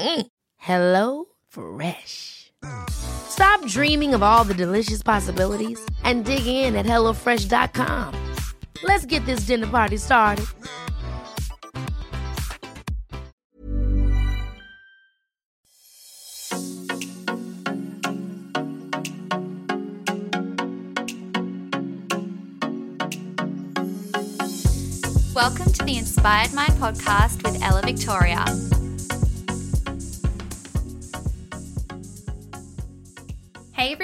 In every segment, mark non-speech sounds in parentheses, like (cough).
Mm. Hello Fresh. Stop dreaming of all the delicious possibilities and dig in at HelloFresh.com. Let's get this dinner party started. Welcome to the Inspired Mind podcast with Ella Victoria.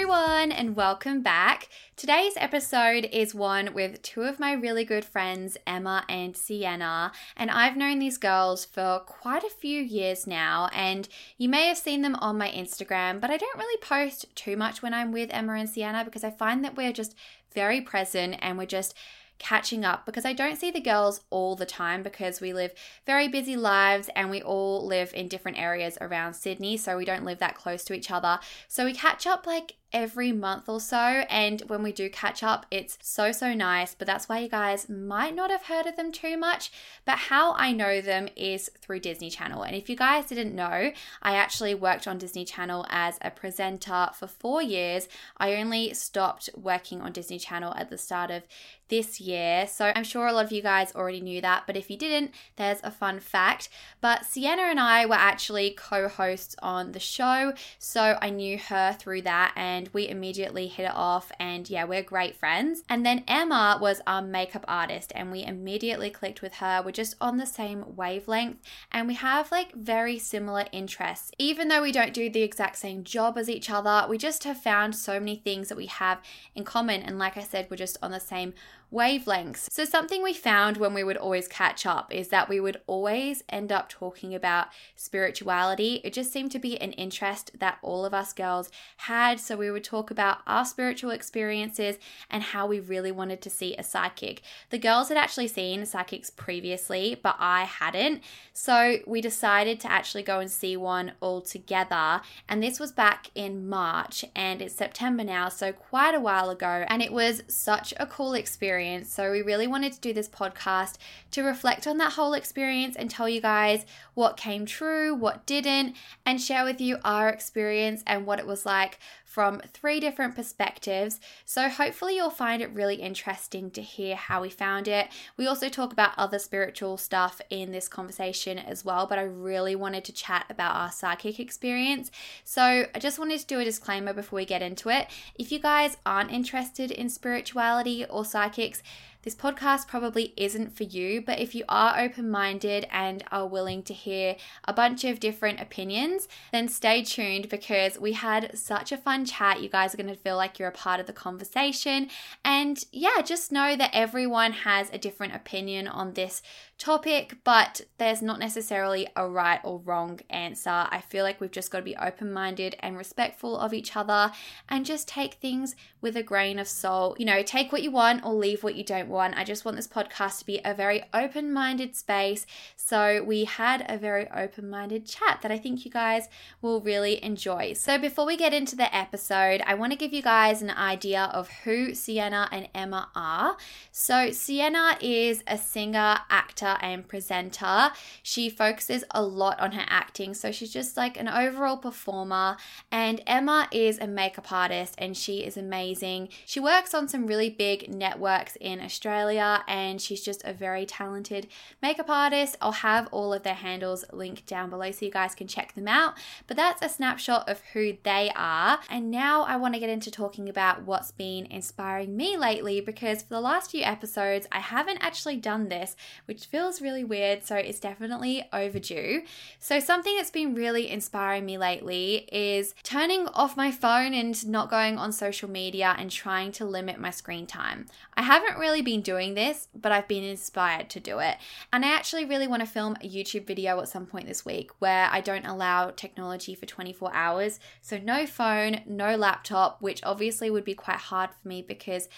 Everyone, and welcome back. Today's episode is one with two of my really good friends, Emma and Sienna. And I've known these girls for quite a few years now, and you may have seen them on my Instagram, but I don't really post too much when I'm with Emma and Sienna because I find that we're just very present and we're just catching up because I don't see the girls all the time because we live very busy lives and we all live in different areas around Sydney, so we don't live that close to each other. So we catch up like every month or so. And when we do catch up, it's so, so nice. But that's why you guys might not have heard of them too much. But how I know them is through Disney Channel. And if you guys didn't know, I actually worked on Disney Channel as a presenter for four years. I only stopped working on Disney Channel at the start of this year. So I'm sure a lot of you guys already knew that, but if you didn't, there's a fun fact. But Sienna and I were actually co hosts on the show, so I knew her through that and we immediately hit it off. And yeah, we're great friends. And then Emma was our makeup artist, and we immediately clicked with her. We're just on the same wavelength, and we have like very similar interests. Even though we don't do the exact same job as each other, we just have found so many things that we have in common. And like I said, we're just on the same wavelengths. So, something we found when we would always catch up is that we would always end up talking about spirituality. It just seemed to be an interest that all of us girls had. So, we would talk about our spiritual experiences and how we really wanted to see a psychic. The girls had actually seen psychics previously, but I hadn't. So, we decided to actually go and see one all together. And this was back in March, and it's September now, so quite a while ago. And it was such a cool experience experience. So, we really wanted to do this podcast to reflect on that whole experience and tell you guys what came true, what didn't, and share with you our experience and what it was like from three different perspectives. So, hopefully, you'll find it really interesting to hear how we found it. We also talk about other spiritual stuff in this conversation as well, but I really wanted to chat about our psychic experience. So, I just wanted to do a disclaimer before we get into it. If you guys aren't interested in spirituality or psychic, this podcast probably isn't for you, but if you are open minded and are willing to hear a bunch of different opinions, then stay tuned because we had such a fun chat. You guys are going to feel like you're a part of the conversation. And yeah, just know that everyone has a different opinion on this topic, but there's not necessarily a right or wrong answer. I feel like we've just got to be open minded and respectful of each other and just take things with a grain of salt. You know, take what you want or leave what you don't want want. I just want this podcast to be a very open minded space. So we had a very open minded chat that I think you guys will really enjoy. So before we get into the episode, I want to give you guys an idea of who Sienna and Emma are. So Sienna is a singer, actor, and presenter. She focuses a lot on her acting. So she's just like an overall performer. And Emma is a makeup artist and she is amazing. She works on some really big networks in Australia and she's just a very talented makeup artist. I'll have all of their handles linked down below so you guys can check them out. But that's a snapshot of who they are. And now I want to get into talking about what's been inspiring me lately because for the last few episodes, I haven't actually done this, which feels really weird. So it's definitely overdue. So, something that's been really inspiring me lately is turning off my phone and not going on social media and trying to limit my screen time. I haven't really been doing this, but I've been inspired to do it. And I actually really want to film a YouTube video at some point this week where I don't allow technology for 24 hours. So, no phone, no laptop, which obviously would be quite hard for me because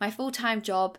my full time job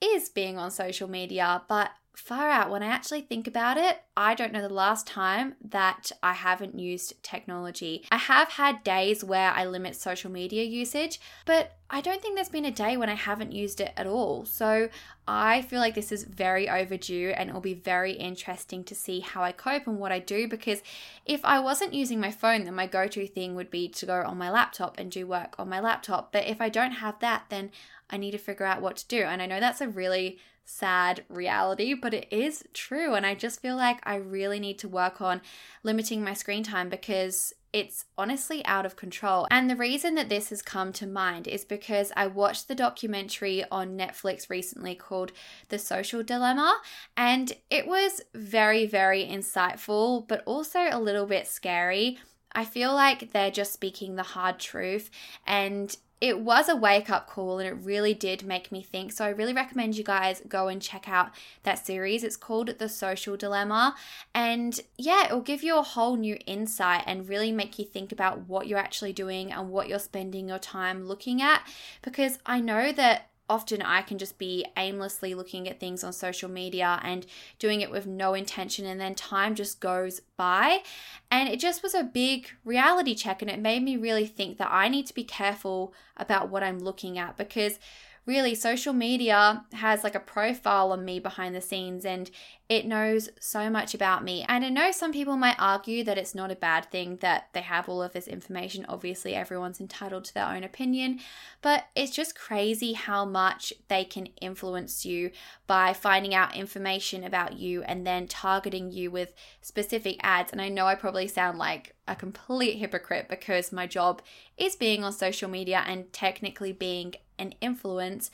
is being on social media, but far out when I actually think about it, I don't know the last time that I haven't used technology. I have had days where I limit social media usage, but I don't think there's been a day when I haven't used it at all. So I feel like this is very overdue and it'll be very interesting to see how I cope and what I do because if I wasn't using my phone, then my go to thing would be to go on my laptop and do work on my laptop. But if I don't have that, then I need to figure out what to do. And I know that's a really sad reality, but it is true. And I just feel like I really need to work on limiting my screen time because it's honestly out of control. And the reason that this has come to mind is because I watched the documentary on Netflix recently called The Social Dilemma, and it was very, very insightful, but also a little bit scary. I feel like they're just speaking the hard truth, and it was a wake up call and it really did make me think. So I really recommend you guys go and check out that series. It's called The Social Dilemma. And yeah, it will give you a whole new insight and really make you think about what you're actually doing and what you're spending your time looking at. Because I know that often I can just be aimlessly looking at things on social media and doing it with no intention, and then time just goes by. And it just was a big reality check, and it made me really think that I need to be careful about what I'm looking at because really social media has like a profile on me behind the scenes and it knows so much about me. And I know some people might argue that it's not a bad thing that they have all of this information. Obviously, everyone's entitled to their own opinion, but it's just crazy how much they can influence you by finding out information about you and then targeting you with specific ads. And I know I probably sound like a complete hypocrite because my job is being on social media and technically being an influence,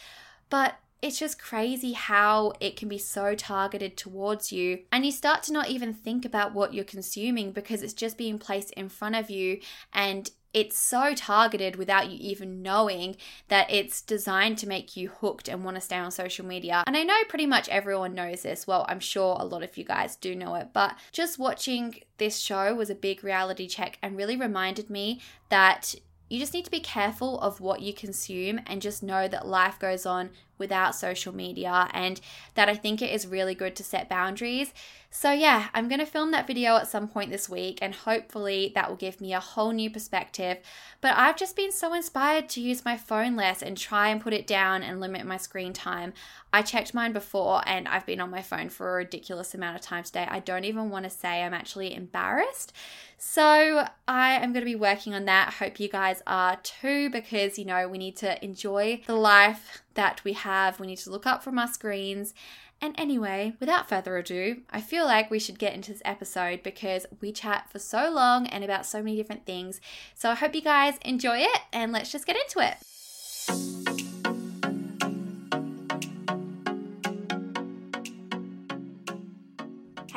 but it's just crazy how it can be so targeted towards you. And you start to not even think about what you're consuming because it's just being placed in front of you and it's so targeted without you even knowing that it's designed to make you hooked and want to stay on social media. And I know pretty much everyone knows this. Well, I'm sure a lot of you guys do know it, but just watching this show was a big reality check and really reminded me that you just need to be careful of what you consume and just know that life goes on without social media and that I think it is really good to set boundaries. So, yeah, I'm going to film that video at some point this week and hopefully that will give me a whole new perspective. But I've just been so inspired to use my phone less and try and put it down and limit my screen time. I checked mine before and I've been on my phone for a ridiculous amount of time today. I don't even want to say I'm actually embarrassed. So, I am going to be working on that. Hope you guys are too because, you know, we need to enjoy the life that we have. We need to look up from our screens and anyway, without further ado, I feel like we should get into this episode because we chat for so long and about so many different things. So I hope you guys enjoy it and let's just get into it.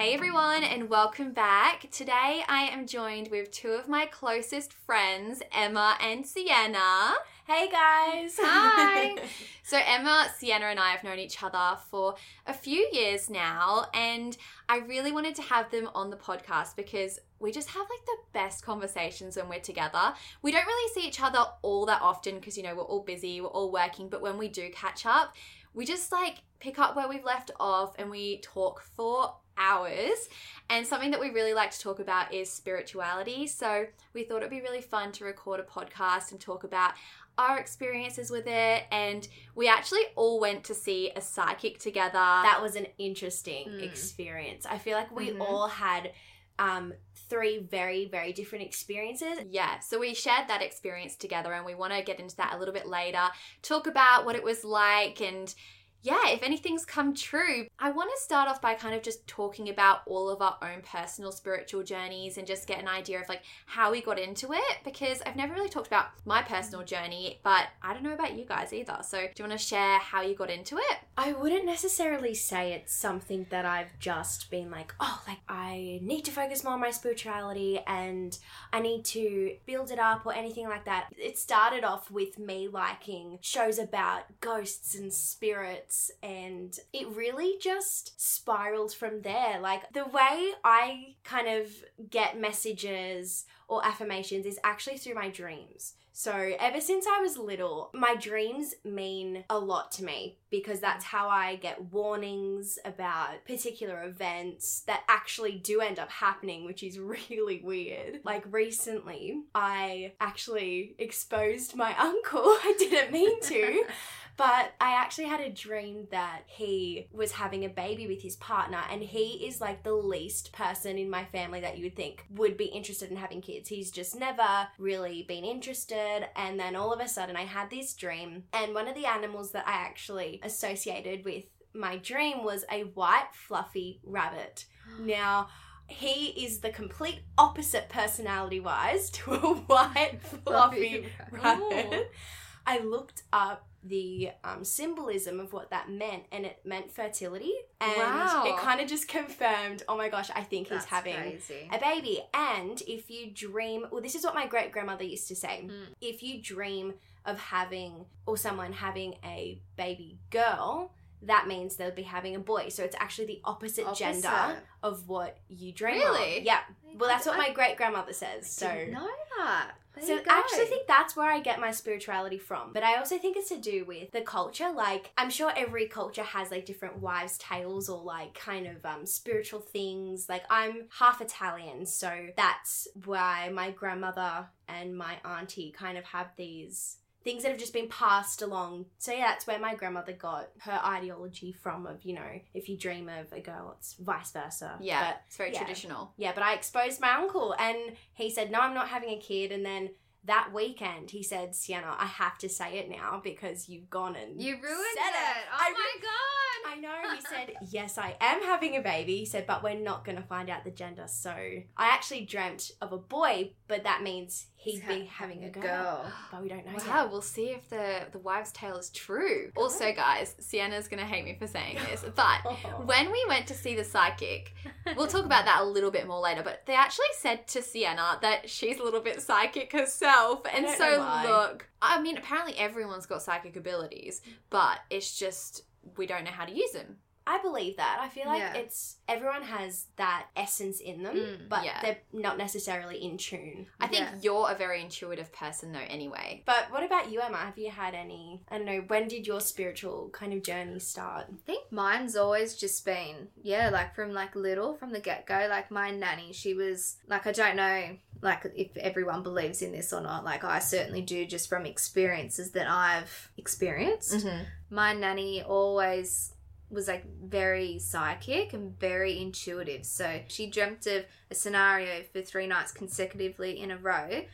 Hey everyone, and welcome back. Today I am joined with two of my closest friends, Emma and Sienna. Hey guys. Hi. (laughs) so Emma, Sienna and I have known each other for a few years now and I really wanted to have them on the podcast because we just have like the best conversations when we're together. We don't really see each other all that often because you know we're all busy, we're all working, but when we do catch up, we just like pick up where we've left off and we talk for hours. And something that we really like to talk about is spirituality. So we thought it'd be really fun to record a podcast and talk about our experiences with it. And we actually all went to see a psychic together. that was an interesting Mm. experience. I feel like we Mhm. all had um, three very, very different experiences. Yeah, so we shared that experience together and we want to get into that a little bit later. Talk about what it was like and yeah, if anything's come true. I want to start off by kind of just talking about all of our own personal spiritual journeys and just get an idea of like how we got into it because I've never really talked about my personal journey, but I don't know about you guys either. So, do you want to share how you got into it? I wouldn't necessarily say it's something that I've just been like, oh, like I need to focus more on my spirituality and I need to build it up or anything like that. It started off with me liking shows about ghosts and spirits, and it really just spiraled from there. Like the way I kind of get messages or affirmations is actually through my dreams. So, ever since I was little, my dreams mean a lot to me because that's how I get warnings about particular events that actually do end up happening, which is (laughs) really weird. Like, recently, I actually exposed my uncle. (laughs) I didn't mean to. (laughs) But I actually had a dream that he was having a baby with his partner, and he is like the least person in my family that you would think would be interested in having kids. He's just never really been interested. And then all of a sudden, I had this dream, and one of the animals that I actually associated with my dream was a white, fluffy rabbit. (gasps) Now, he is the complete opposite personality wise (laughs) to a white, fluffy rabbit. Oh. I looked up the um, symbolism of what that meant, and it meant fertility. And Wow. it kind of just confirmed, oh my gosh, I think he's having crazy. a baby. And if you dream, well, this is what my great grandmother used to say Mm. if you dream of having or someone having a baby girl, that means they'll be having a boy. So it's actually the opposite, gender of what you dream Really? of. Yeah. Well, that's what my great grandmother says. So. Didn't know that. There So I actually think that's where I get my spirituality from. But I also think it's to do with the culture. Like I'm sure every culture has like different wives' tales or like kind of um spiritual things. Like I'm half Italian, so that's why my grandmother and my auntie kind of have these things that have just been passed along. So yeah, that's where my grandmother got her ideology from of, you know, if you dream of a girl, it's vice versa. Yeah, But it's very yeah. traditional. yeah, but I exposed my uncle and he said, No, I'm not having a kid. And then that weekend he said, Sienna, I have to say it now because you've gone and You ruined said it. Oh I my ru- god. I know. He said, (laughs) Yes, I am having a baby. He said, But we're not going to find out the gender. So I actually dreamt of a boy, but that means he'd He's be ha- having a girl. (gasps) But we don't know Wow, yet. we'll see if the the wives' tale is true. Also, guys, Sienna's gonna hate me for saying this, (laughs) but oh. when we went to see the psychic, we'll talk about that a little bit more later. But they actually said to Sienna that she's a little bit psychic herself, and so look, I mean, apparently everyone's got psychic abilities, but it's just we don't know how to use them. I believe that. I feel like Yeah. it's everyone has that essence in them, Mm, but yeah. they're not necessarily in tune. I think Yeah. you're a very intuitive person, though. Anyway, But what about you, Emma? Have you had any? I don't know. When did your spiritual kind of journey start? I think mine's always just been, yeah, like from like little, from the get go. Like my nanny, she was like, I don't know, like if everyone believes in this or not. Like I certainly do, just from experiences that I've experienced. My nanny always was like very psychic and very intuitive. So she dreamt of a scenario for three nights consecutively in a row,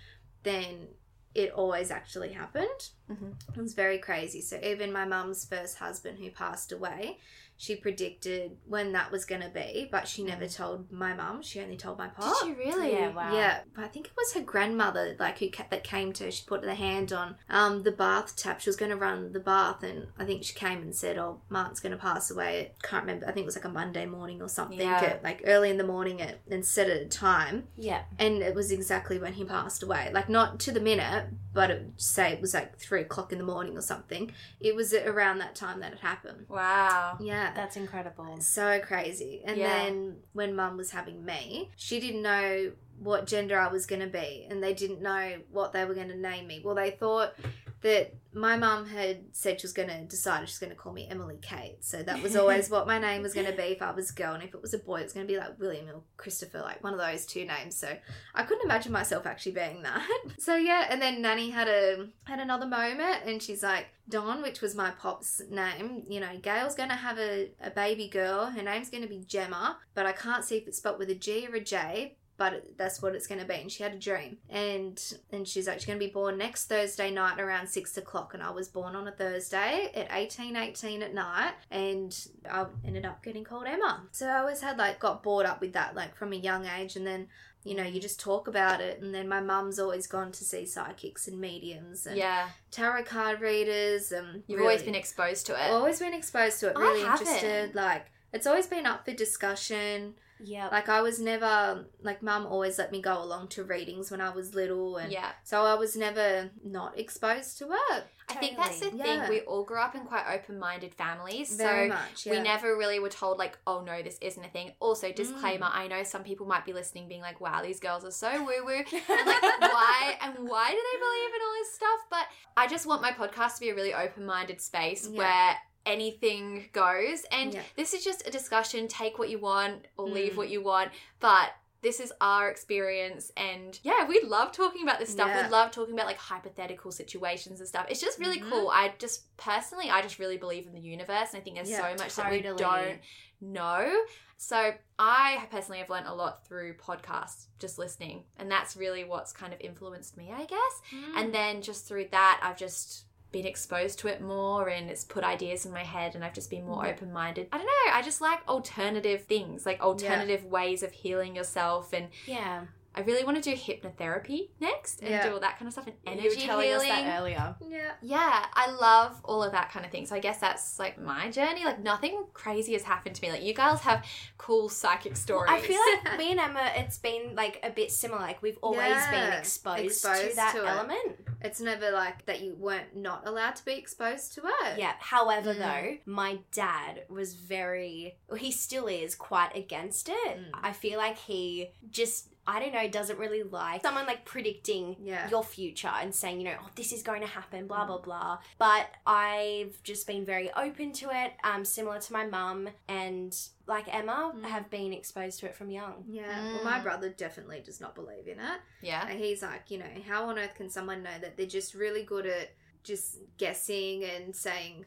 then it always actually happened. Mhm. It was very crazy. So even my mum's first husband who passed away, she predicted when that was going to be, but she never told my mum. She only told my pop. did you really? Yeah, wow. Yeah, but I think it was her grandmother, like who ca- that came to her. She put her hand on um the bath tap. She was going to run the bath, and I think she came and said, "Oh, Martin's going to pass away." I can't remember. I think it was like a Monday morning or something. Yeah. at- like early in the morning, at, and set at a time, Yeah. and it was exactly when he passed away. Like not to the minute, but it say it was like three o'clock in the morning or something. It was around that time that it happened. Wow. Yeah. That's incredible. So crazy. And Yeah. then when mum was having me, she didn't know what gender I was going to be and they didn't know what they were going to name me. Well, they thought that my mum had said she was going to decide she's going to call me Emily Kate. So that was always what my name was going to be if I was a girl. And if it was a boy, it was going to be like William or Christopher, like one of those two names. So I couldn't imagine myself actually being that. (laughs) So yeah, and then Nanny had a had another moment and she's like, Don, which was my pop's name, you know, Gail's going to have a, a baby girl. Her name's going to be Gemma, but I can't see if it's spelled with a G or a J but that's what it's going to be. And she had a dream, and and she's actually going to be born next Thursday night around six o'clock. And I was born on a Thursday at eighteen eighteen at night, and I ended up getting called Emma. So I always had like got bored up with that like from a young age, and then. You know, you just talk about it, and then my mum's always gone to see psychics and mediums and Yeah. tarot card readers. And You've really- always been exposed to it. always been exposed to it. Really interested. Like it's always been up for discussion. Yeah. Like I was never like mum always let me go along to readings when I was little and yeah. so I was never not exposed to it. I think that's the Totally. thing. We all grew up in quite open minded families. Very so much. we never really were told, like, oh no, this isn't a thing. Also, Mm. disclaimer I know some people might be listening being like, wow, these girls are so woo woo. (laughs) And like, why? And why do they believe in all this stuff? But I just want my podcast to be a really open minded space Yeah. where anything goes. And Yeah. this is just a discussion. Take what you want or leave Mm. what you want. But this is our experience and yeah we love talking about this stuff Yeah. we love talking about like hypothetical situations and stuff it's just really Mhm. cool i just personally i just really believe in the universe and i think there's Yeah, so much that we don't know so i personally have learned a lot through podcasts just listening and that's really what's kind of influenced me i guess Mm. and then just through that i've just been exposed to it more and it's put ideas in my head and I've just been more Yeah. open minded. I don't know, I just like alternative things, like alternative ways of healing yourself and yeah. I really want to do hypnotherapy next and Yeah. do all that kind of stuff and energy you were telling healing. us that earlier. yeah. Yeah, I love all of that kind of thing. So I guess that's like my journey. Like nothing crazy has happened to me. Like you girls have cool psychic stories. I feel like me and Emma, it's been like a bit similar. Like we've always been Yeah, exposed, to that to it. element. It's never like that you weren't not allowed to be exposed to it. Yeah. However, Mm. though, my dad was very, well, he still is quite against it. Mm. I feel like he just, I don't know, doesn't really like someone like predicting Yeah. your future and saying, you know, oh, this is going to happen, blah, Mm. blah, blah. But I've just been very open to it, um, similar to my mum and like Emma, Mm. have been exposed to it from young. Yeah. Well, my Mm. brother definitely does not believe in it. yeah. And he's like, you know, how on earth can someone know that they're just really good at just guessing and saying,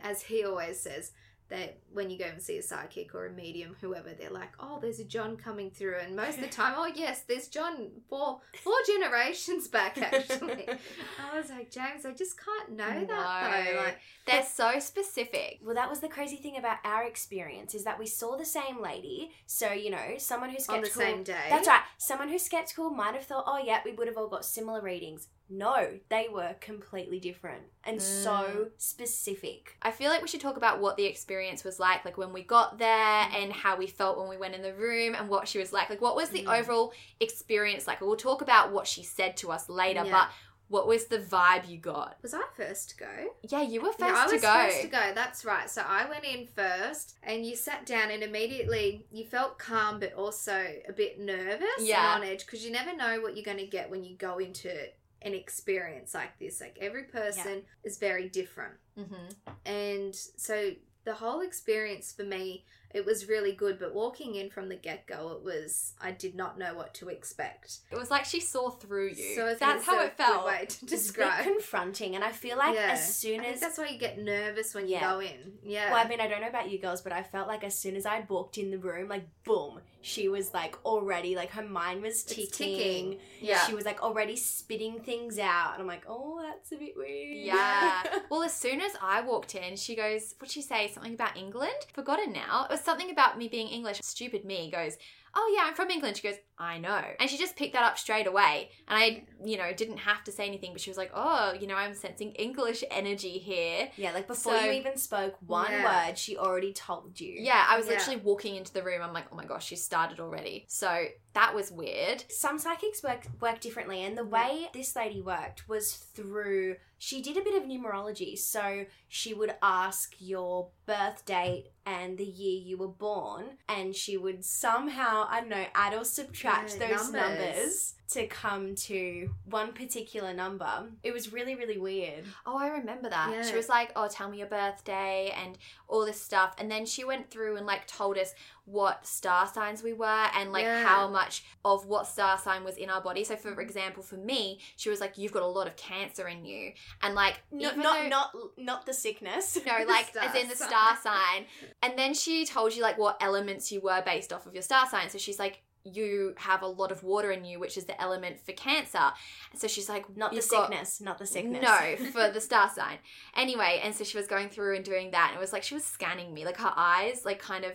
as he always says, that when you go and see a psychic or a medium, whoever, they're like, oh, there's a John coming through. And most of the (laughs) time, oh, yes, there's John four, four generations back, (laughs) actually. I was like, James, I just can't know that, though. No. Like, They're so specific. Well, that was the crazy thing about our experience is that we saw the same lady. So, you know, someone who's on skeptical. the same day. That's right. Someone who's skeptical might have thought, oh, yeah, we would have all got similar readings. No, they were completely different and so Mm. specific. I feel like we should talk about what the experience was like, like when we got there and how we felt when we went in the room and what she was like. Like, what was the Mm. overall experience like? We'll talk about what she said to us later, Yeah. but what was the vibe you got? Was I first to go? Yeah, you were first I was to go. first to go. That's right. So I went in first, and you sat down, and immediately you felt calm, but also a bit nervous Yeah. and on edge because you never know what you're going to get when you go into an experience like this. Like every person is very different, hmm and so the whole experience for me. It was really good, but walking in from the get go, it was I did not know what to expect. It was like she saw through you. So that's how it felt. way to It's a bit describe. confronting. And I feel like Yeah. as soon I think as. that's why you get nervous when you Yeah. go in. Yeah. Well, I mean, I don't know about you girls, but I felt like as soon as I'd walked in the room, like, boom, she was like already, like, her mind was ticking. ticking. Yeah. She was like already spitting things out. And I'm like, oh, that's a bit weird. Yeah. (laughs) well, as soon as I walked in, she goes, What'd she say? Something about England? Forgotten now. It was something about me being English. Stupid me goes, Oh, yeah, I'm from England. She goes, I know. And she just picked that up straight away. And I, you know, didn't have to say anything, but she was like, Oh, you know, I'm sensing English energy here. Yeah, like before So- you even spoke one Yeah. word, she already told you. Yeah, I was Yeah. literally walking into the room. I'm like, Oh my gosh, she started already. So that was weird. Some psychics work work differently, and the way this lady worked was through. She did a bit of numerology, so she would ask your birth date and the year you were born, and she would somehow I don't know add or backtracked Yeah, those numbers. numbers. to come to one particular number. It was really, really weird. Oh, I remember that. Yeah. She was like, "Oh, tell me your birthday and all this stuff." And then she went through and like told us what star signs we were and like Yeah. how much of what star sign was in our body. So for mm-hmm. example, for me, she was like, "You've got a lot of cancer in you." And like No, not though- not not the sickness. no, (laughs) like as in the sign. star sign. And then she told you like what elements you were based off of your star sign. So she's like, you have a lot of water in you, which is the element for cancer. And so she's like, Not the "You've got- sickness. Not the sickness. no, (laughs) for the star sign. Anyway, and so she was going through and doing that, and it was like she was scanning me, like her eyes, like kind of,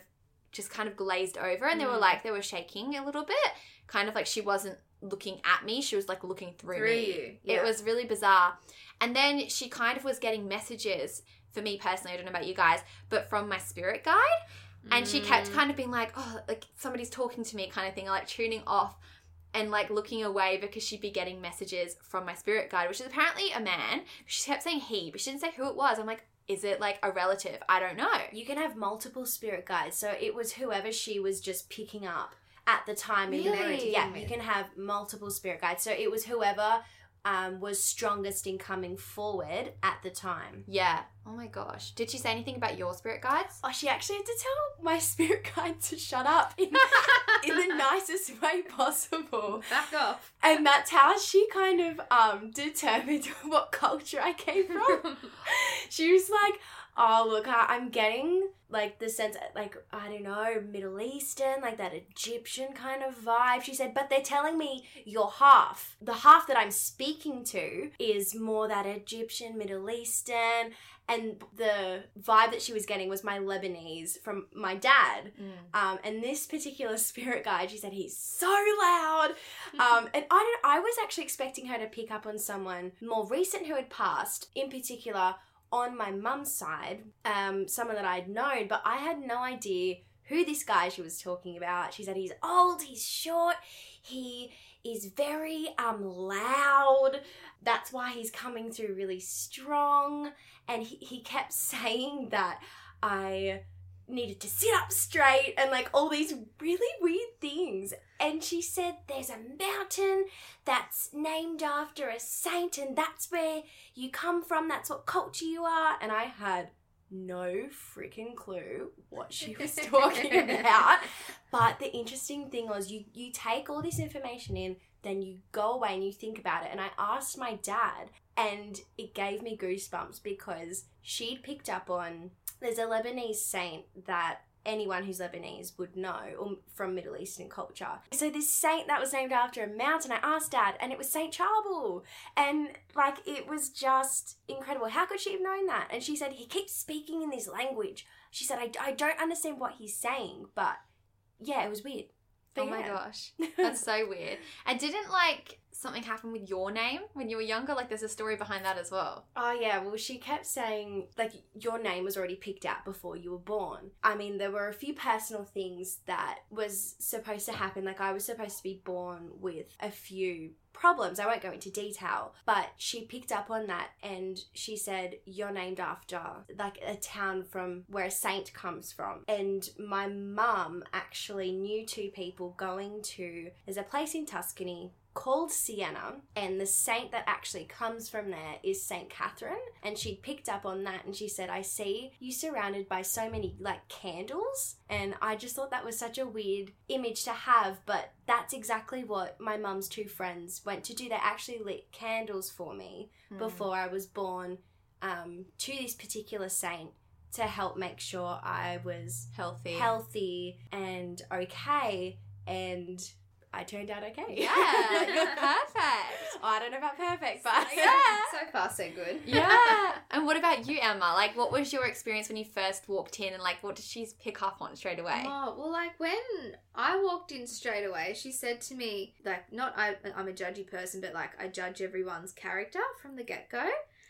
just kind of glazed over, and they were Mm. like they were shaking a little bit, kind of like she wasn't looking at me, she was like looking through, Through me. Yeah. It was really bizarre. And then she kind of was getting messages for me personally. I don't know about you guys, but from my spirit guide. And she kept kind of being like, oh, like somebody's talking to me, kind of thing, like tuning off and like looking away because she'd be getting messages from my spirit guide, which is apparently a man. She kept saying he, but she didn't say who it was. I'm like, is it like a relative? I don't know. You can have multiple spirit guides. So it was whoever she was just picking up at the time in the Really? narrative. Yeah, you can have multiple spirit guides. So it was whoever um, was strongest in coming forward at the time. Yeah. Oh my gosh. Did she say anything about your spirit guides? Oh, she actually had to tell my (laughs) spirit guide to shut up in, (laughs) in the nicest way possible. Back off. And that's how she kind of um, determined (laughs) what culture I came from. she was like, "Oh, look, I- I'm getting like the sense, like I don't know, Middle Eastern, like that Egyptian kind of vibe." She said, "But they're telling me you're half. The half that I'm speaking to is more that Egyptian, Middle Eastern." And the vibe that she was getting was my Lebanese from my dad. Um, and this particular (laughs) spirit guide, she said he's so loud. (laughs) Um, and I don't. I was actually expecting her to pick up on someone more recent who had passed, in particular on my mum's side, um, someone that I'd known, but I had no idea who this guy she was talking about. She said he's old, he's short, he is very um loud. That's why he's coming through really strong. And he, he kept (laughs) saying that I needed to sit up straight and like all these really weird things. And she said there's a mountain that's named after a saint and that's where you come from, that's what culture you are. And I had no freaking clue what she was (laughs) talking about. But the interesting thing was you you take all this information in, then you go away and you think about it. And I asked my dad and it gave me goosebumps because she'd picked up on there's a Lebanese saint that anyone who's Lebanese would know or from Middle Eastern culture. So this saint that was named after a mountain, I asked dad and it was Saint Charbel. And like it was just incredible. How could she have known that? And she said he keeps speaking in this language. She said I, I don't understand what he's saying, but yeah, it was weird. Oh but Oh my gosh. (laughs) That's so weird. And didn't like something happened with your name when you were younger? Like there's a story behind that as well. Oh yeah, well she kept saying like your name was already picked out before you were born. I mean, there were a few personal things that was supposed to happen. Like I was supposed to be born with a few problems. I won't go into detail, but she picked up on that and she said you're named after like a town from where a saint comes from. And my mum actually knew two people going to there's a place in Tuscany called Siena, and the saint that actually comes from there is Saint Catherine. And she picked up on that and she said, I see you surrounded by so many like candles. And I just thought that was such a weird image to have, but that's exactly what my mum's two friends went to do. They actually lit candles for me Hmm. before I was born um, to this particular saint to help make sure I was Healthy. healthy and okay. And I turned out okay. Yeah, you're (laughs) perfect. Oh, I don't know about perfect, but Yeah. So far, so good. (laughs) Yeah. and what about you, Emma? Like, what was your experience when you first walked in, and like, what did she pick up on straight away? Oh, well, like when I walked in straight away, she said to me, like, not I, I'm a judgy person, but like I judge everyone's character from the get go.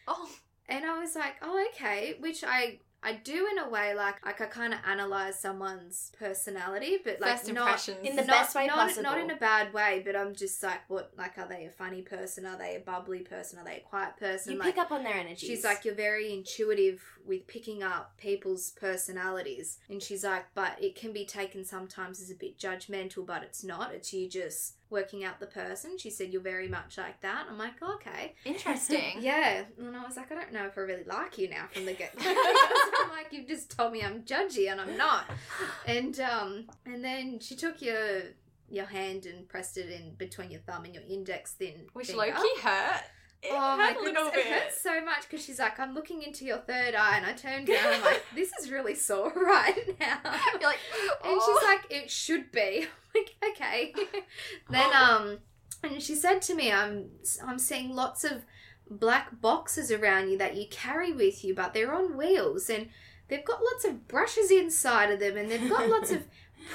Oh, And I was like, oh, okay, which I I do in a way like like I kind of analyze someone's personality, but like First not. In the not, best way not, possible. Not in a bad way, but I'm just like, what? Like, are they a funny person? Are they a bubbly person? Are they a quiet person? You like, pick up on their energy. She's like, you're very intuitive with picking up people's personalities. And she's like, but it can be taken sometimes as a bit judgmental, but it's not. It's you just working out the person. She said, you're very much like that. I'm like, okay. Interesting. (laughs) Yeah. And I was like, I don't know if I really like you now from the get (laughs) go. I'm like, you've just told me I'm judgy and I'm not. And um and then she took your your hand and pressed it in between your thumb and your index thin Which finger. low-key hurt. It Oh my hurt a little goodness, it hurts so much because she's like, I'm looking into your third eye, and I turned around, I'm like, (laughs) this is really sore (laughs) right now. You're like, and "Oh." she's like, it should be. (laughs) I'm like, okay. then um, and she said to me, I'm I'm seeing lots of black boxes around you that you carry with you, but they're on wheels and they've got lots of brushes inside of them, and they've got lots of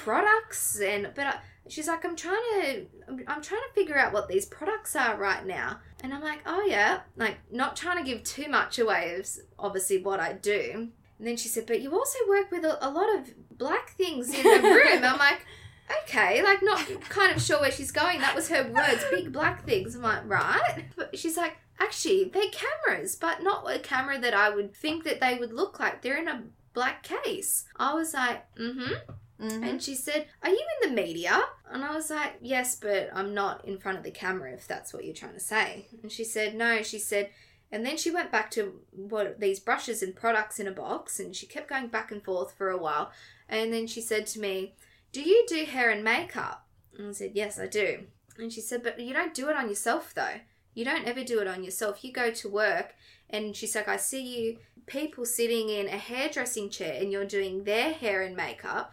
products and but. I, She's like, I'm trying to, I'm, I'm trying to figure out what these products are right now, and I'm like, oh yeah, like not trying to give too much away of obviously what I do. And then she said, but you also work with a, a lot of black things in the room. I'm like, (laughs) okay, like not kind of sure where she's going. That was her words, big black things. I'm like, right. But she's like, actually, they're cameras, but not a camera that I would think that they would look like. They're in a black case. I was like, mm-hmm. Mhm. And she said, Are you in the media? And I was like, Yes, but I'm not in front of the camera if that's what you're trying to say. And she said, No, she said, and then she went back to what these brushes and products in a box and she kept going back and forth for a while. And then she said to me, Do you do hair and makeup? And I said, Yes, I do. And she said, But you don't do it on yourself though. You don't ever do it on yourself. You go to work and she's like, I see you people sitting in a hairdressing chair and you're doing their hair and makeup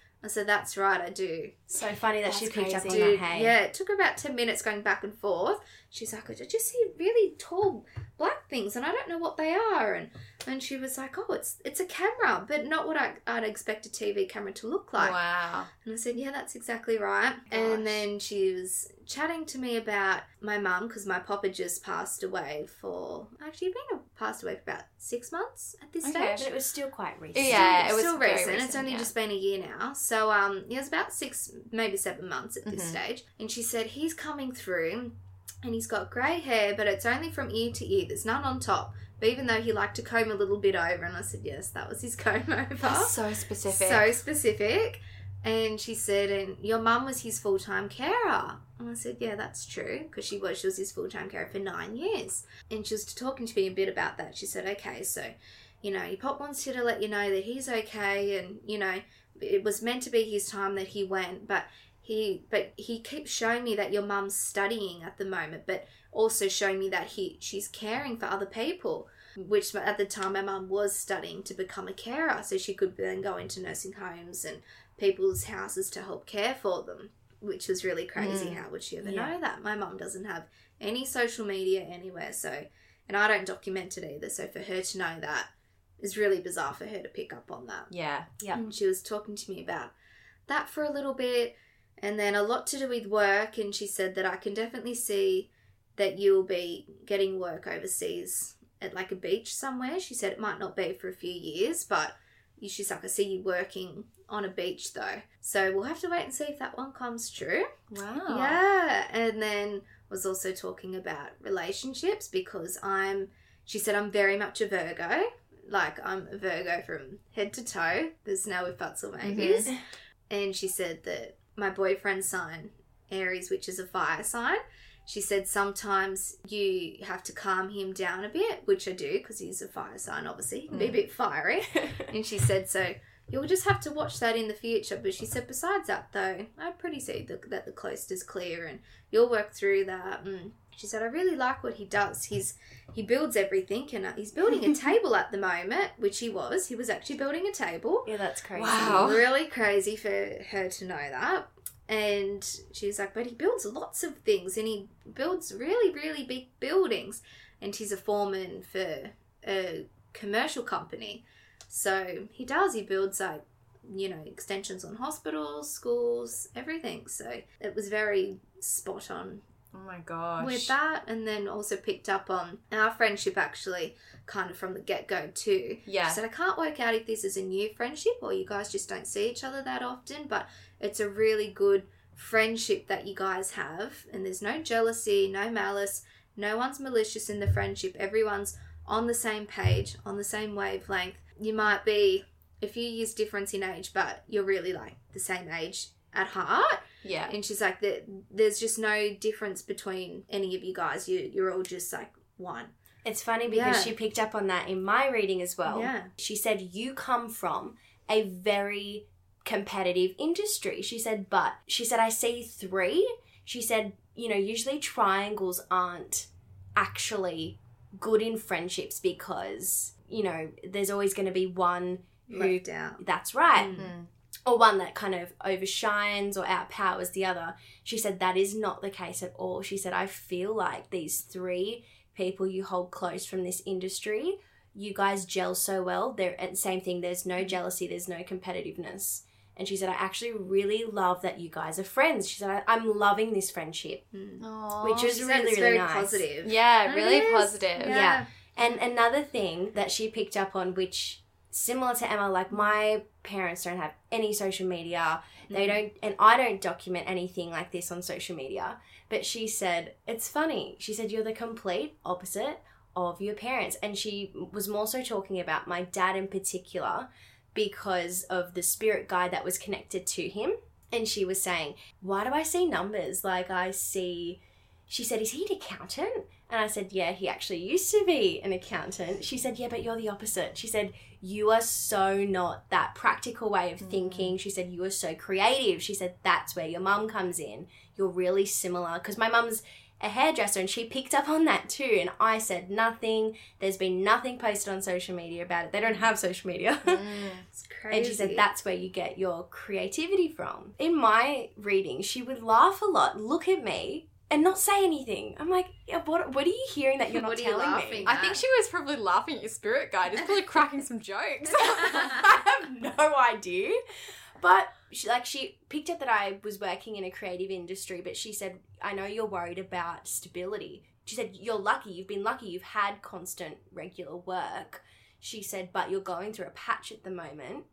I said, That's right, I do. so funny that she picked up on that. Hey, Yeah, it took about 10 minutes going back and forth. She's like, I just see really tall black things and I don't know what they are. And and she was like, Oh, it's it's a camera, but not what I, I'd expect a TV camera to look like. wow. And I said, Yeah, that's exactly right. And then she was chatting to me about my mum because my papa just passed away for actually been passed away for about six months at this Okay. stage. but it was still quite recent. Yeah, it was still very recent. It's only yeah. just been a year now. So um, yeah, it's about six, maybe seven months at this Mhm. stage. And she said he's coming through, and he's got grey hair, but it's only from ear to ear. There's none on top. But even though he liked to comb a little bit over, and I said yes, that was his (laughs) comb over. That's so specific. So specific. And she said, and your mum was his full time carer. And I said, yeah, that's true, because she was. She was his full time carer for nine years. And she was talking to me a bit about that. She said, okay, so, you know, your pop wants you to let you know that he's okay, and you know, it was meant to be his time that he went, but he, but he keeps showing me that your mum's studying at the moment, but also showing me that he, she's caring for other people which at the time my mum was studying to become a carer so she could then go into nursing homes and people's houses to help care for them which was really crazy mm. how would she ever Yeah. know that my mum doesn't have any social media anywhere so and i don't document it either so for her to know that is really bizarre for her to pick up on that yeah. Yeah. and she was talking to me about that for a little bit and then a lot to do with work and she said that i can definitely see that you'll be getting work overseas at like a beach somewhere she said it might not be for a few years but she's like i see you working on a beach though. So we'll have to wait and see if that one comes true. Wow. Yeah, and then was also talking about relationships because I'm. She said I'm very much a Virgo. Like I'm a Virgo from head to toe. There's no ifs, buts, or maybes. Mm-hmm. And she said that my boyfriend's sign, Aries, which is a fire sign. She said sometimes you have to calm him down a bit, which I do because he's a fire sign. Obviously, he can be a mm. bit fiery. (laughs) and she said so. You'll just have to watch that in the future. But she said, besides that, though, I pretty see the, that the coast is clear and you'll work through that. And she said, I really like what he does. He's he builds everything and uh, he's building a (laughs) table at the moment, which he was. He was actually building a table. Yeah, that's crazy. Wow. (laughs) Really crazy for her to know that. And she's like, but he builds lots of things and he builds really, really big buildings. And he's a foreman for a commercial company. So he does, he builds like, you know, extensions on hospitals, schools, everything. So it was very spot on Oh my gosh. with that. And then also picked up on our friendship actually kind of from the get go too. Yeah. She said, I can't work out if this is a new friendship or you guys just don't see each other that often, but it's a really good friendship that you guys have. And there's no jealousy, no malice, no one's malicious in the friendship. Everyone's on the same page, on the same wavelength. You might be a few years difference in age, but you're really like the same age at heart. Yeah. And she's like, "There- there's just no difference between any of you guys. You, you're all just like one. It's funny because Yeah. she picked up on that in my reading as well. Yeah. She said, You come from a very competitive industry. She said, But she said, I see three. She said, You know, usually triangles aren't actually good in friendships because, you know, there's always going to be one who. Left out. That's right. Mm. Or one that kind of overshines or outpowers the other. She said that is not the case at all. She said, I feel like these three people you hold close from this industry, you guys gel so well. There and same thing, there's no mm-hmm. jealousy, there's no competitiveness. And she said, I actually really love that you guys are friends. She said, I, I'm loving this friendship. Mm. Aw. Which is really, really very nice. positive. yeah, It really is. positive. Yeah. And another thing that she picked up on, which similar to Emma, like mm. my parents don't have any social media. They mm. don't, and I don't document anything like this on social media. But she said, it's funny. She said, you're the complete opposite of your parents. And she was more so talking about my dad in particular because of the spirit guide that was connected to him. And she was saying, why do I see numbers? Like I see she said, Is he an accountant? And I said, Yeah, he actually used to be an accountant. She said, Yeah, but you're the opposite. She said, You are so not that practical way of mm-hmm. thinking. She said, You are so creative. She said, That's where your mum comes in. You're really similar. Because my mum's a hairdresser and she picked up on that too. And I said, Nothing. There's been nothing posted on social media about it. They don't have social media. Mm, (laughs) it's crazy. And she said that's where you get your creativity from. In my reading, she would laugh a lot, look at me, and not say anything. I'm like, yeah, what, what are you hearing that you're (laughs) not What are you telling laughing me? at? I think she was probably laughing at your spirit guide. It's probably cracking some jokes. (laughs) (laughs) I have no idea. But she, like she picked up that I was working in a creative industry, but she said, I know you're worried about stability. She said, You're lucky, you've been lucky, you've had constant regular work. She said, but you're going through a patch at the moment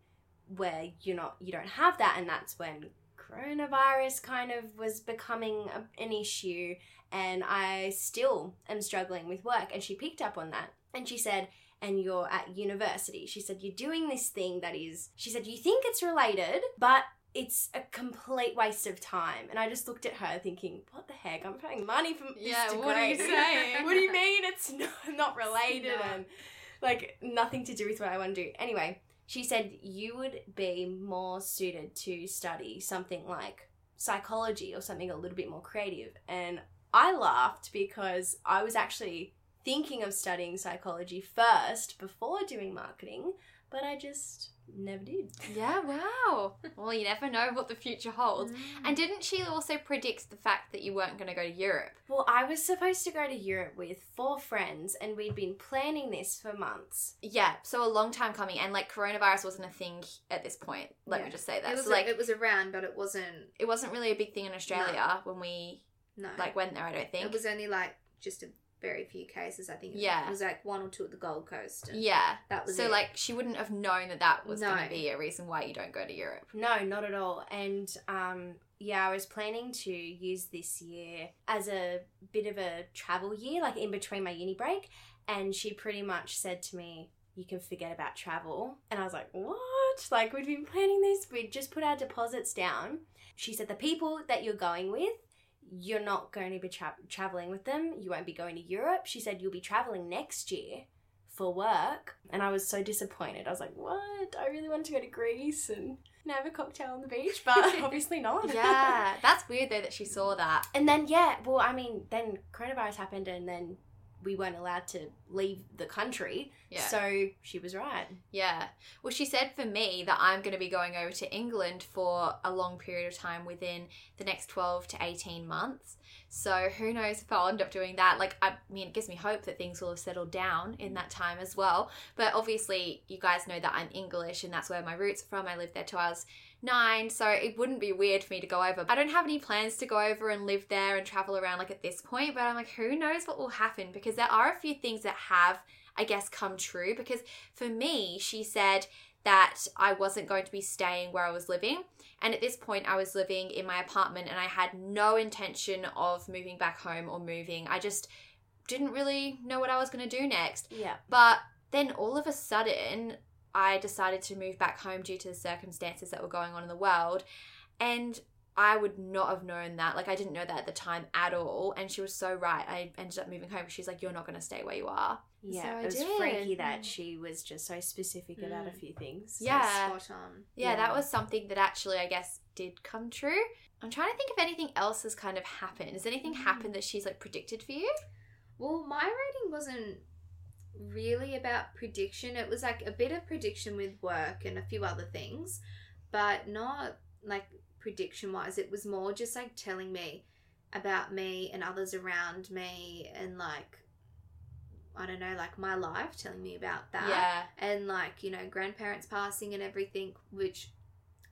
where you're not you don't have that and that's when coronavirus kind of was becoming a, an issue and I still am struggling with work and she picked up on that and she said and you're at university. She said, You're doing this thing that is, she said, You think it's related, but it's a complete waste of time. And I just looked at her thinking, What the heck? I'm paying money for Yeah, this degree. what are you saying? (laughs) what do you mean it's not, not related not. and like nothing to do with what I want to do? Anyway, she said, You would be more suited to study something like psychology or something a little bit more creative. And I laughed because I was actually thinking of studying psychology first before doing marketing, but I just never did. yeah, wow. Well, you never know what the future holds. Mm. And didn't she also predict the fact that you weren't going to go to Europe? Well, I was supposed to go to Europe with four friends, and we'd been planning this for months. Yeah, so a long time coming, and like coronavirus wasn't a thing at this point. Let me just say that. It was so, like, it was around, but it wasn't. it wasn't really a big thing in Australia when we No, like went there. I don't think. it was only like just a very few cases. I think Yeah. it was like one or two at the Gold Coast. and Yeah. that was so it. like she wouldn't have known that that was going to be a reason why you don't go to Europe. No, not at all. And um, yeah, I was planning to use this year as a bit of a travel year, like in between my uni break. And she pretty much said to me, You can forget about travel. And I was like, What? Like, we'd been planning this, we'd just put our deposits down. She said, The people that you're going with, you're not going to be tra- traveling with them. You won't be going to Europe. She said, You'll be traveling next year for work. And I was so disappointed. I was like, What? I really wanted to go to Greece and and have a cocktail on the beach, but (laughs) obviously not. Yeah, that's weird though that she saw that. and then yeah, well, I mean, then coronavirus happened, and then we weren't allowed to leave the country. Yeah. So she was right. Yeah. Well, she said for me that I'm going to be going over to England for a long period of time within the next 12 to 18 months. So who knows if I'll end up doing that. Like, I mean, it gives me hope that things will have settled down in that time as well. But obviously, you guys know that I'm English and that's where my roots are from. I lived there till I was nine, so it wouldn't be weird for me to go over. I don't have any plans to go over and live there and travel around like at this point, but I'm like, who knows what will happen because there are a few things that have, I guess, come true. Because for me, she said that I wasn't going to be staying where I was living. And at this point, I was living in my apartment and I had no intention of moving back home or moving. I just didn't really know what I was going to do next. Yeah. But then all of a sudden, I decided to move back home due to the circumstances that were going on in the world. And I would not have known that. Like, I didn't know that at the time at all. And she was so right. I ended up moving home. She's like, You're not going to stay where you are. Yeah, So I it was did. freaky that she was just so specific about a Mm. few things. So Yeah. spot on. Yeah, Yeah. that was something that actually, I guess, did come true. I'm trying to think if anything else has kind of happened. Has anything happened that she's like predicted for you? Well, my rating wasn't really about prediction. It was like a bit of prediction with work and a few other things, but not like prediction wise. It was more just like telling me about me and others around me and like I don't know, like my life, telling me about that. Yeah. And like, you know, grandparents passing and everything, which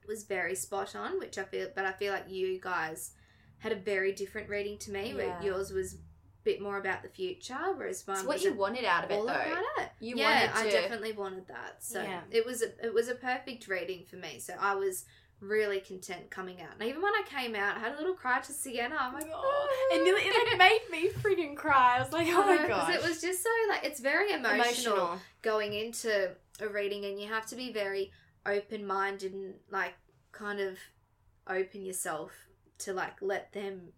was very spot on, which I feel but I feel like you guys had a very different reading to me, where Yeah. yours was bit more about the future, whereas mine what you wanted out of it, though. about it. You yeah, wanted I definitely wanted that. So Yeah. it was a, it was a perfect reading for me. So I was really content coming out. And even when I came out, I had a little cry to Sienna. I'm like, oh, oh. And it, like (laughs) made me freaking cry. I was like, oh my god it was just so like it's very emotional, Emotional. going into a reading, and you have to be very open minded and like kind of open yourself to like let them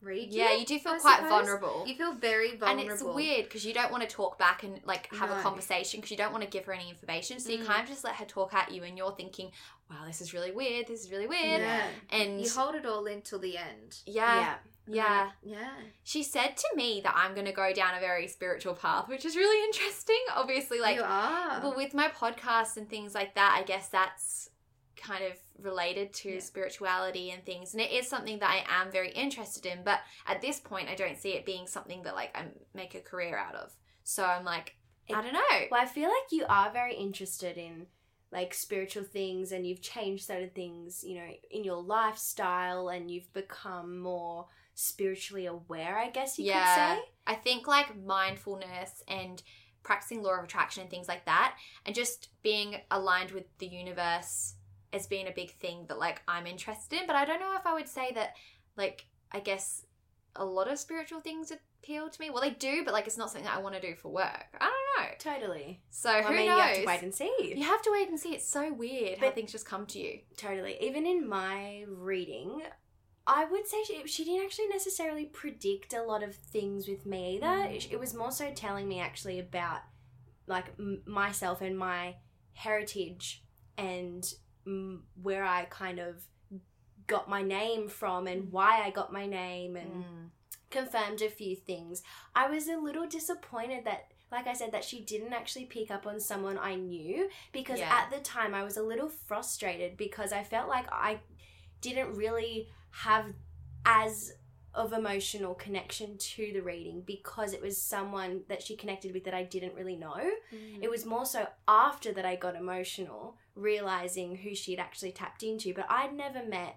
read you. Yeah, you do feel I quite suppose. vulnerable. You feel very vulnerable, And it's weird because you don't want to talk back and like have a conversation because you don't want to give her any information. So you Mm. kind of just let her talk at you, and you're thinking, "Wow, this is really weird. This is really weird." Yeah, And you hold it all in till the end. yeah, Yeah. yeah. Yeah. She said to me that I'm going to go down a very spiritual path, which is really (laughs) interesting. Obviously, like you are. But with my podcast and things like that, I guess that's kind of related to Yeah. spirituality and things. And it is something that I am very interested in. But at this point, I don't see it being something that like I make a career out of. So I'm like, I don't know. Well, I feel like you are very interested in like spiritual things and you've changed certain things, you know, in your lifestyle and you've become more spiritually aware, I guess you yeah. could say. I think like mindfulness and practicing law of attraction and things like that, and just being aligned with the universe has being a big thing that like I'm interested in. But I don't know if I would say that like I guess a lot of spiritual things appeal to me. Well, they do, but like it's not something that I want to do for work. I don't know. Totally. So Well, who I mean, knows? you have to wait and see. You have to wait and see. It's so weird how things just come to you. Totally. Even in my reading, I would say she, she didn't actually necessarily predict a lot of things with me either. Mm. It was more so telling me actually about like m- myself and my heritage and where I kind of got my name from and why I got my name and Mm. confirmed a few things. I was a little disappointed that, like I said, that she didn't actually pick up on someone I knew because Yeah. at the time I was a little frustrated because I felt like I didn't really have as of emotional connection to the reading because it was someone that she connected with that I didn't really know. It was more so after that I got emotional, realizing who she'd actually tapped into, but I'd never met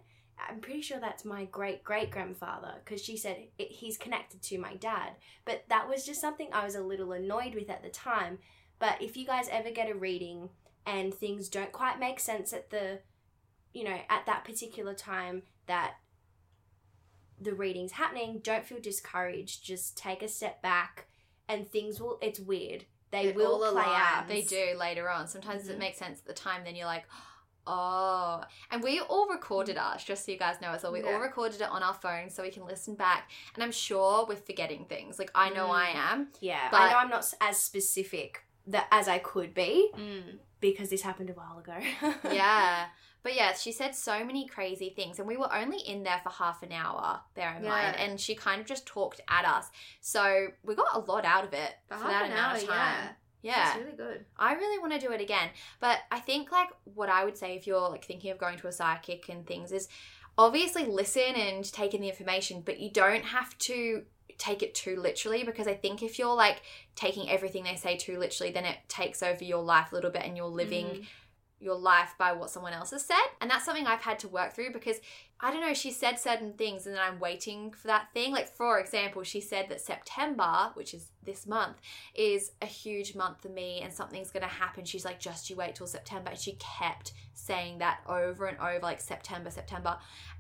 I'm pretty sure that's my great great grandfather because she said it, he's connected to my dad. But that was just something I was a little annoyed with at the time. But if you guys ever get a reading and things don't quite make sense at the, you know, at that particular time that the reading's happening, don't feel discouraged. Just take a step back and things will, it's weird. They It will all play out. They do later on. Sometimes Mhm. it makes sense at the time. Then you're like, oh. And we all recorded ours, just so you guys know as well. We Yeah. all recorded it on our phones so we can listen back. And I'm sure we're forgetting things. Like I know Mm. I am. Yeah, But- I know I'm not as specific that as I could be Mm. because this happened a while ago. (laughs) yeah. But yeah, she said so many crazy things, and we were only in there for half an hour, bear in mind, and she kind of just talked at us. So we got a lot out of it For for, that amount hour, of time. yeah. Yeah. It's really good. I really want to do it again. But I think like what I would say if you're like thinking of going to a psychic and things is obviously listen and take in the information, but you don't have to take it too literally because I think if you're like taking everything they say too literally, then it takes over your life a little bit and you're living Mm. Your life by what someone else has said. And that's something I've had to work through because I don't know, she said certain things and then I'm waiting for that thing. Like, for example, she said that September, which is this month, is a huge month for me and something's going to happen. She's like, just you wait till September. And she kept saying that over and over, like, September, September.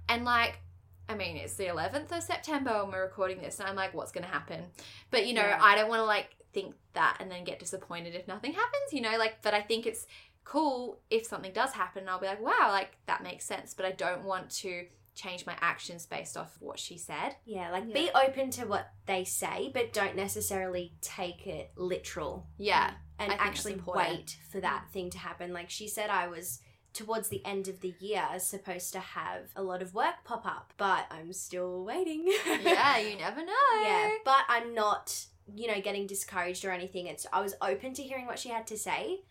And like, I mean, it's the 11th of September when we're recording this, and I'm like, what's going to happen? But, you know, Yeah. I don't want to like think that and then get disappointed if nothing happens, you know, like, but I think it's cool if something does happen. I'll be like, wow, like, that makes sense. But I don't want to change my actions based off what she said. yeah, like be open to what they say, but don't necessarily take it literal Yeah. and actually wait for that thing to happen. Like she said, I was towards the end of the year supposed to have a lot of work pop up, but I'm still waiting. (laughs) yeah, you never know. Yeah, but I'm not, you know, getting discouraged or anything. It's I was open to hearing what she had to say,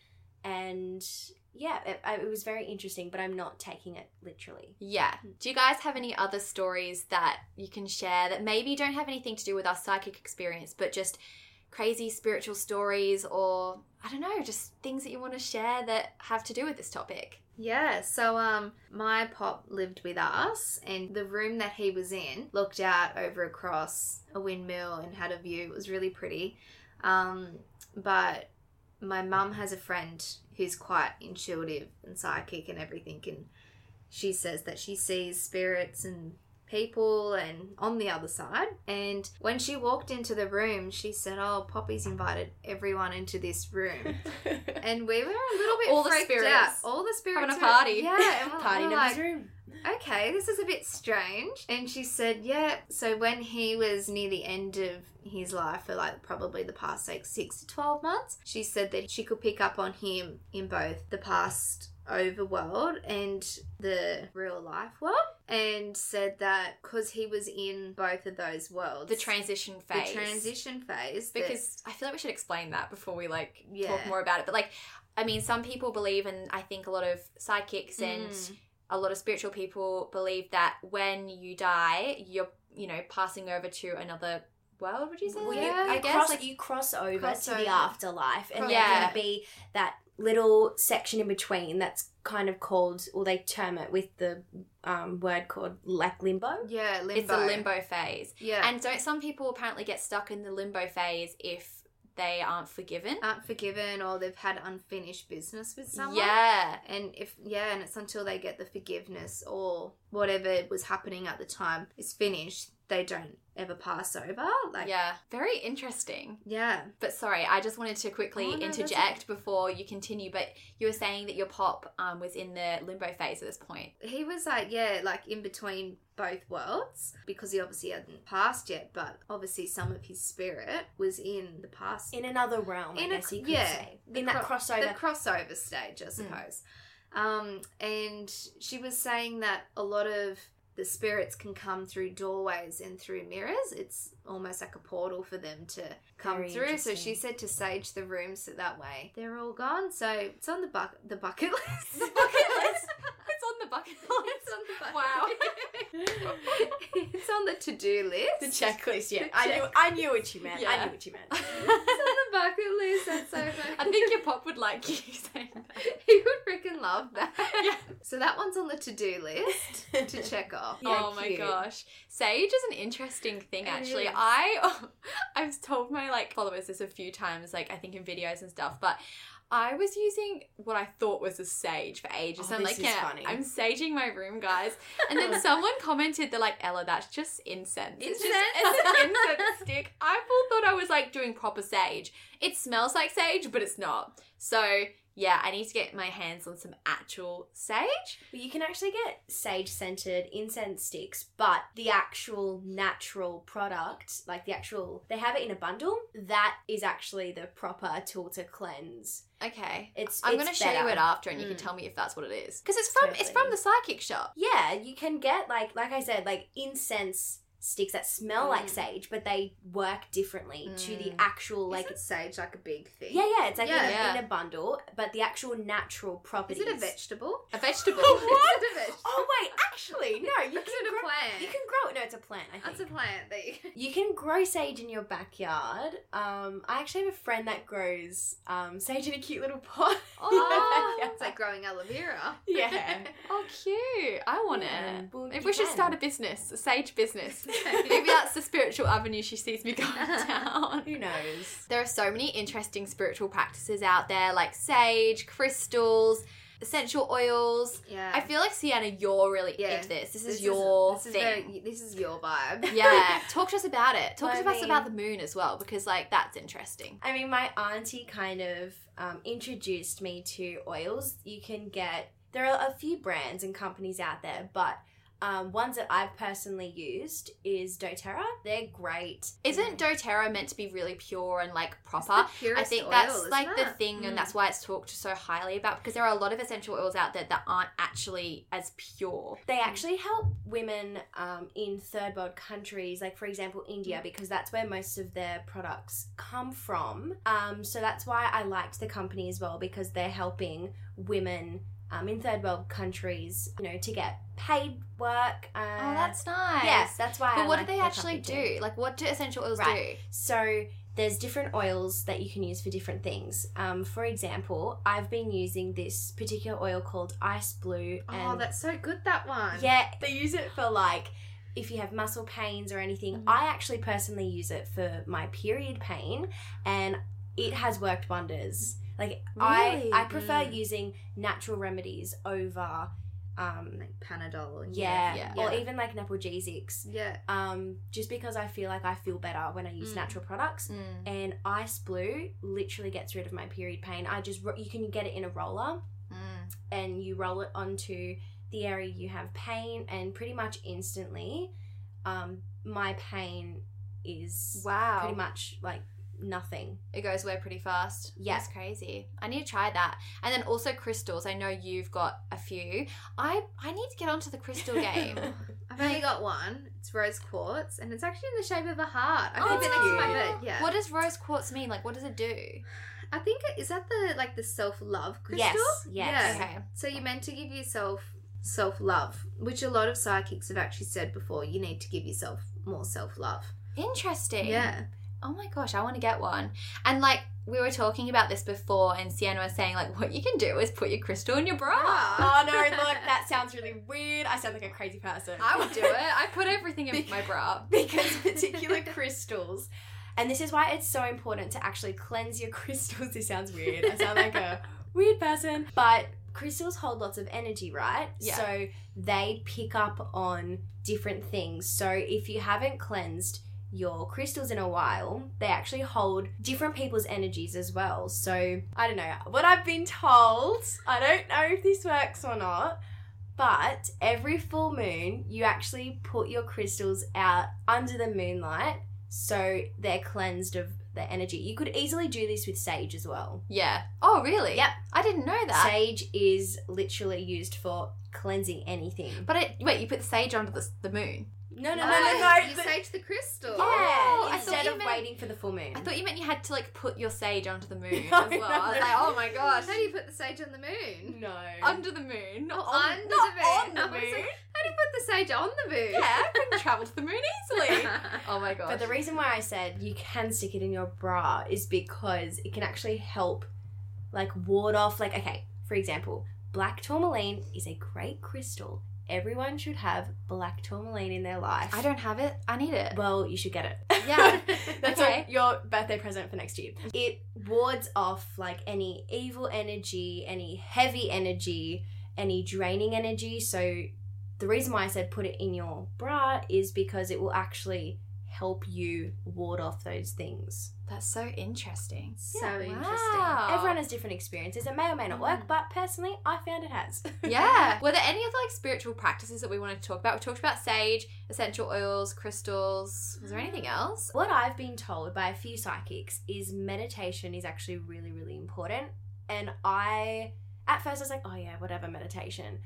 and yeah, it, it was very interesting. But I'm not taking it literally. Yeah. Do you guys have any other stories that you can share that maybe don't have anything to do with our psychic experience, but just crazy spiritual stories or I don't know, just things that you want to share that have to do with this topic? Yeah, so um my pop lived with us and the room that he was in looked out over across a windmill and had a view. It was really pretty. Um but my mum has a friend who's quite intuitive and psychic and everything and she says that she sees spirits and people and on the other side and when she walked into the room she said oh poppy's invited everyone into this room (laughs) and we were a little bit All the spirits. out. All the spirits Having a were- party. Yeah, and we're, (laughs) Party we're number like, room. Okay, this is a bit strange. And she said, yeah. So when he was near the end of his life for like probably the past like six to twelve months, she said that she could pick up on him in both the past overworld and the real life world and said that because he was in both of those worlds The transition phase. the transition phase that- because I feel like we should explain that before we like Yeah. talk more about it. But like, I mean, some people believe, and I think a lot of psychics and Mm. A lot of spiritual people believe that when you die, you're you know passing over to another world. Would you say? Well, that? you, I you guess cross, like you cross over Cross to over. the afterlife, and Cross- there's Yeah. going to be that little section in between that's kind of called, or they term it with the um, word called like limbo. yeah limbo it's a limbo phase. yeah And don't some people apparently get stuck in the limbo phase if they aren't forgiven? aren't forgiven or they've had unfinished business with someone. Yeah. And if yeah, and it's until they get the forgiveness or whatever was happening at the time is finished, they don't ever pass over. Like yeah. Very interesting. Yeah. But sorry, I just wanted to quickly Oh, no, that's interject before you continue. But you were saying that your pop um, was in the limbo phase at this point. He was like, yeah, like in between both worlds because he obviously hadn't passed yet, but obviously some of his spirit was in the past. In another realm, I In a- guess you could yeah, say. the In that cro- crossover. the crossover stage, I suppose. Um, and she was saying that a lot of the spirits can come through doorways and through mirrors. It's almost like a portal for them to come Very through. So she said to sage the rooms so that way they're all gone. So it's on the buck the bucket (laughs) list. The bucket list. (laughs) (laughs) it's on the bucket list. on the bucket Wow. (laughs) it's on the to-do list. The checklist, yeah. The I knew I knew what you meant. I knew what you meant. (laughs) It's on the bucket list. That's so funny. I think your pop would like you saying that. he would freaking love that. Yeah. So that one's on the to-do list to check off. oh my gosh. Sage is an interesting thing actually. is. I I've told my like followers this a few times, like I think in videos and stuff, but I was using what I thought was a sage for ages. Oh, I'm this like, is yeah, funny. I'm saging my room, guys. And then (laughs) someone commented, they're like, Ella, that's just incense. It's just Incense? it's an (laughs) incense stick. I thought I was like doing proper sage. It smells like sage, but it's not. So yeah, I need to get my hands on some actual sage. But you can actually get sage scented incense sticks, but the actual natural product, like the actual, they have it in a bundle. That is actually the proper tool to cleanse. Okay. It's. I'm it's going to show you it after, and you can Mm. tell me if that's what it is. Because it's from it's from the psychic shop. Yeah, you can get like like I said, like incense sticks that smell like Mm. sage, but they work differently to the Mm. actual like. Isn't sage like a big thing? yeah, yeah, it's like Yeah. in, a, in a bundle, but the actual natural property Is properties. it a vegetable? A vegetable. (laughs) (laughs) Is it a vegetable? Oh wait, actually, no. You Is can it a grow, plant? You can grow it. No, it's a plant. I think. That's a plant. There you. (laughs) You can grow sage in your backyard. Um, I actually have a friend that grows um, sage in a cute little pot. Oh, it's like growing aloe vera. yeah. Oh, cute. I want Yeah. it. Well, Maybe you we should can. start a business, a sage business. (laughs) Maybe that's the spiritual avenue she sees me going (laughs) down. Who knows? There are so many interesting spiritual practices out there, like sage, crystals, essential oils. Yeah. I feel like Sienna, you're really Yeah. into this. This, is your this is thing. very- this is your vibe. yeah, (laughs) talk to us about it. Talk I to us mean- about the moon as well, because like that's interesting. I mean, my auntie kind of um, introduced me to oils. You can get, there are a few brands and companies out there, but um, ones that I've personally used is doTERRA. They're great. Isn't doTERRA meant to be really pure and like proper? the I think oil, that's like the it? thing, and Mm. that's why it's talked so highly about because there are a lot of essential oils out there that aren't actually as pure. They actually help women um, in third world countries, like for example India, because that's where most of their products come from. Um, so that's why I liked the company as well because they're helping women um, in third world countries, you know, to get paid work. Uh, oh, that's nice. yes, that's why. I But what like do they actually do? Like, what do essential oils Right. So there's different oils that you can use for different things. Um, for example, I've been using this particular oil called Ice Blue. And Oh, that's so good. That one. yeah, they use it for like if you have muscle pains or anything. Mhm. I actually personally use it for my period pain, and it has worked wonders. Like Really? I, I prefer Mm. using natural remedies over, um, Like Panadol. And yeah, yeah. or even like Naprogesics. Yeah. Um, just because I feel like I feel better when I use Mm. natural products. Mm. And Ice Blue literally gets rid of my period pain. I just you can get it in a roller Mm. and you roll it onto the area you have pain and pretty much instantly um my pain is Wow. pretty much like nothing It goes away pretty fast. Yeah. That's crazy. I need to try that. And then also crystals. I know you've got a few. I I need to get onto the crystal (laughs) game. I've only got one. It's rose quartz, and it's actually in the shape of a heart. I Oh, next to my bed. Yeah. What does rose quartz mean? Like, what does it do? I think it- is that the like the self love crystal. Yes, yes. Yeah. Okay. So you're meant to give yourself self love, which a lot of psychics have actually said before. You need to give yourself more self love. Interesting. Yeah. Oh my gosh, I want to get one. And like we were talking about this before, and Sienna was saying like what you can do is put your crystal in your bra. Ah. oh no look that sounds really weird i sound like a crazy person I would do it. I put everything in my bra. (laughs) because particular crystals and this is why it's so important to actually cleanse your (laughs) crystals this sounds weird i sound like a weird person but crystals hold lots of energy right Yeah. so they pick up on different things so if you haven't cleansed your crystals in a while they actually hold different people's energies as well so i don't know what i've been told i don't know if this works or not but every full moon, you actually put your crystals out under the moonlight so they're cleansed of the energy. You could easily do this with sage as well. Yeah. Oh really? Yep. I didn't know that. Sage is literally used for cleansing anything. But it wait, you put sage under the, the moon. No, no, No, no, no, no. You the- sage the crystal. yeah, Oh, instead of meant- waiting for the full moon. I thought you meant you had to like put your sage onto the moon (laughs) No, as well. no, I was like, oh my gosh, How do you put the sage on the moon? no. under the moon, not Oh, on, under not the moon. on the moon. like, How do you put the sage on the moon? yeah, I can travel to the moon easily. (laughs) oh my gosh. But the reason why I said you can stick it in your bra is because it can actually help, like, ward off, like, okay, for example, black tourmaline is a great crystal. Everyone should have black tourmaline in their life. I don't have it. I need it. Well, you should get it. Yeah. (laughs) That's Okay. your birthday present for next year. It wards off like any evil energy, any heavy energy, any draining energy. So the reason why I said put it in your bra is because it will actually help you ward off those things. That's so interesting. So Yeah. interesting. Wow. Everyone has different experiences. It may or may not work, mm. but personally, I found it has. (laughs) Yeah. Were there any other like spiritual practices that we wanted to talk about? We talked about sage, essential oils, crystals. Was there anything mm. else? What I've been told by a few psychics is meditation is actually really, really important. And I, at first, I was like, oh yeah, whatever, meditation.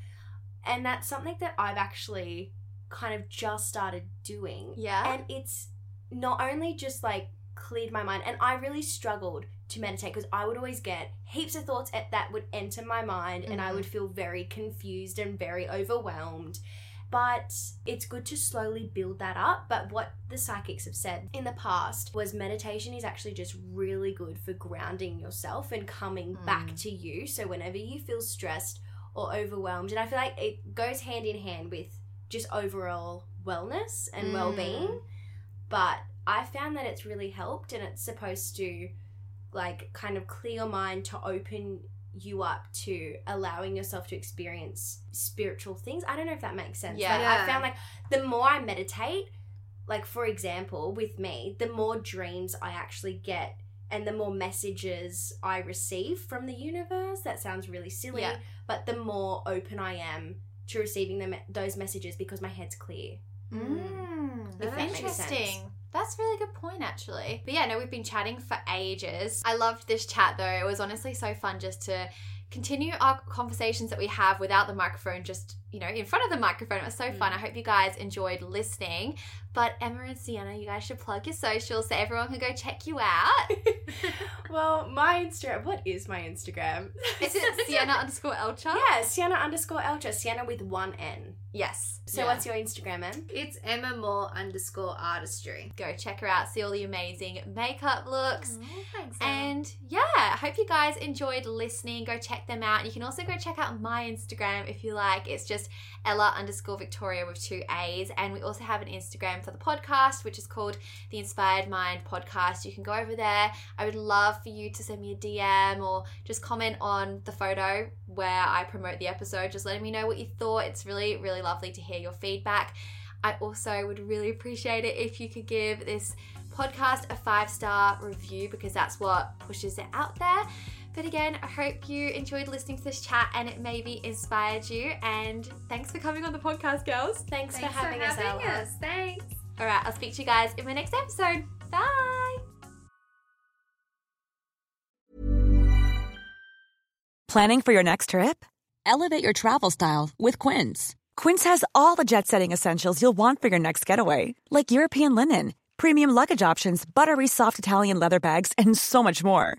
And that's something that I've actually kind of just started doing. Yeah. And it's not only just like cleared my mind, and I really struggled to meditate because I would always get heaps of thoughts at, that would enter my mind, and I would mm-hmm. feel very confused and very overwhelmed but it's good to slowly build that up. But what the psychics have said in the past was meditation is actually just really good for grounding yourself and coming back mm. to you. So whenever you feel stressed or overwhelmed, and I feel like it goes hand in hand with just overall wellness and Mm. well-being. But I found that it's really helped and it's supposed to like kind of clear your mind to open you up to allowing yourself to experience spiritual things. I don't know if that makes sense. Yeah. Like, Yeah. I found like the more I meditate, like for example, with me, the more dreams I actually get and the more messages I receive from the universe. That sounds really silly, Yeah. but the more open I am to receiving them those messages because my head's clear. Mm, that interesting. That's a really good point, actually. But yeah, no, we've been chatting for ages. I loved this chat, though. It was honestly so fun just to continue our conversations that we have without the microphone, just, you know, in front of the microphone. It was so fun. I mm. hope you guys enjoyed listening. But Emma and Sienna, you guys should plug your socials so everyone can go check you out. (laughs) well, my Instagram. What is my Instagram? Is it (laughs) Sienna underscore Elcha? Yeah, Sienna underscore Elcha. Sienna with one N. Yes. So Yeah. what's your Instagram, Em? It's Emma Moore underscore artistry. Go check her out, see all the amazing makeup looks. Oh, thanks. And yeah, I hope you guys enjoyed listening. Go check them out. You can also go check out my Instagram if you like. It's just Ella underscore Victoria with two A's. And we also have an Instagram for the podcast, which is called the Inspired Mind Podcast. You can go over there. I would love for you to send me a DM or just comment on the photo where I promote the episode, just letting me know what you thought. It's really, really lovely to hear your feedback. I also would really appreciate it if you could give this podcast a five star review because that's what pushes it out there. But again, I hope you enjoyed listening to this chat and it maybe inspired you. And thanks for coming on the podcast, girls. Thanks, Thanks for having us, Ella. us. Thanks. All right, I'll speak to you guys in my next episode. Bye. Planning for your next trip? Elevate your travel style with Quince. Quince has all the jet setting essentials you'll want for your next getaway, like European linen, premium luggage options, buttery soft Italian leather bags, and so much more.